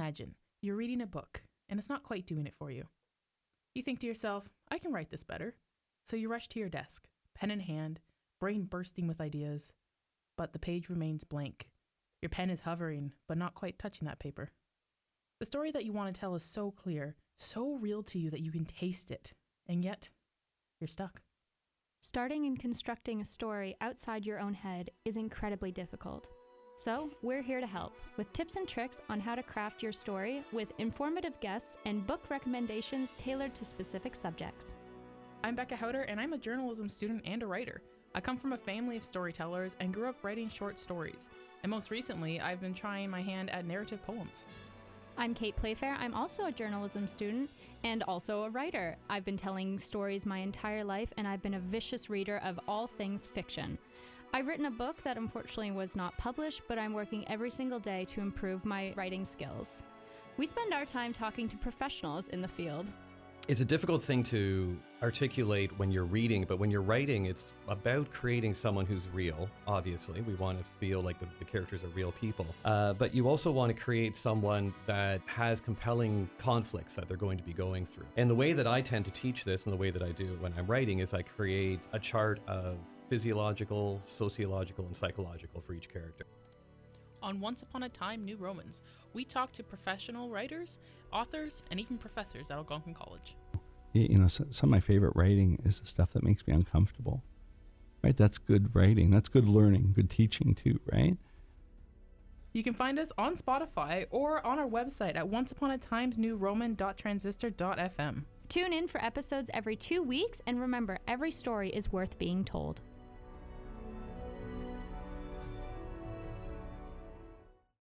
imagine you're reading a book and it's not quite doing it for you. You think to yourself, I can write this better. So you rush to your desk, pen in hand, brain bursting with ideas, but the page remains blank. Your pen is hovering, but not quite touching that paper. The story that you want to tell is so clear, so real to you that you can taste it, and yet you're stuck. Starting and constructing a story outside your own head is incredibly difficult. So, we're here to help with tips and tricks on how to craft your story with informative guests and book recommendations tailored to specific subjects. I'm Beka Howder, and I'm a journalism student and a writer. I come from a family of storytellers and grew up writing short stories. And most recently, I've been trying my hand at narrative poems. I'm Kate Playfair. I'm also a journalism student and also a writer. I've been telling stories my entire life, and I've been a vicious reader of all things fiction. I've written a book that unfortunately was not published, but I'm working every single day to improve my writing skills. We spend our time talking to professionals in the field. It's a difficult thing to articulate when you're reading, but when you're writing, it's about creating someone who's real. Obviously, we want to feel like the, the characters are real people, uh, but you also want to create someone that has compelling conflicts that they're going to be going through. And the way that I tend to teach this, and the way that I do when I'm writing, is I create a chart of physiological, sociological, and psychological for each character. On Once Upon a Times New Roman, we talk to professional writers, authors, and even professors at Algonquin College. You know, some of my favorite writing is the stuff that makes me uncomfortable. Right? That's good writing. That's good learning, good teaching too, right? You can find us on Spotify or on our website at onceuponatimesnewroman.transistor.fm. Tune in for episodes every two weeks, and remember, every story is worth being told.